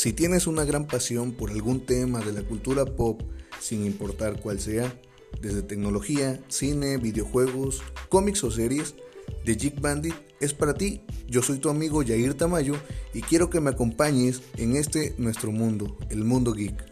Si tienes una gran pasión por algún tema de la cultura pop, sin importar cuál sea, desde tecnología, cine, videojuegos, cómics o series, The Geek Bandit es para ti. Yo soy tu amigo Yair Tamayo y quiero que me acompañes en este nuestro mundo, el mundo geek.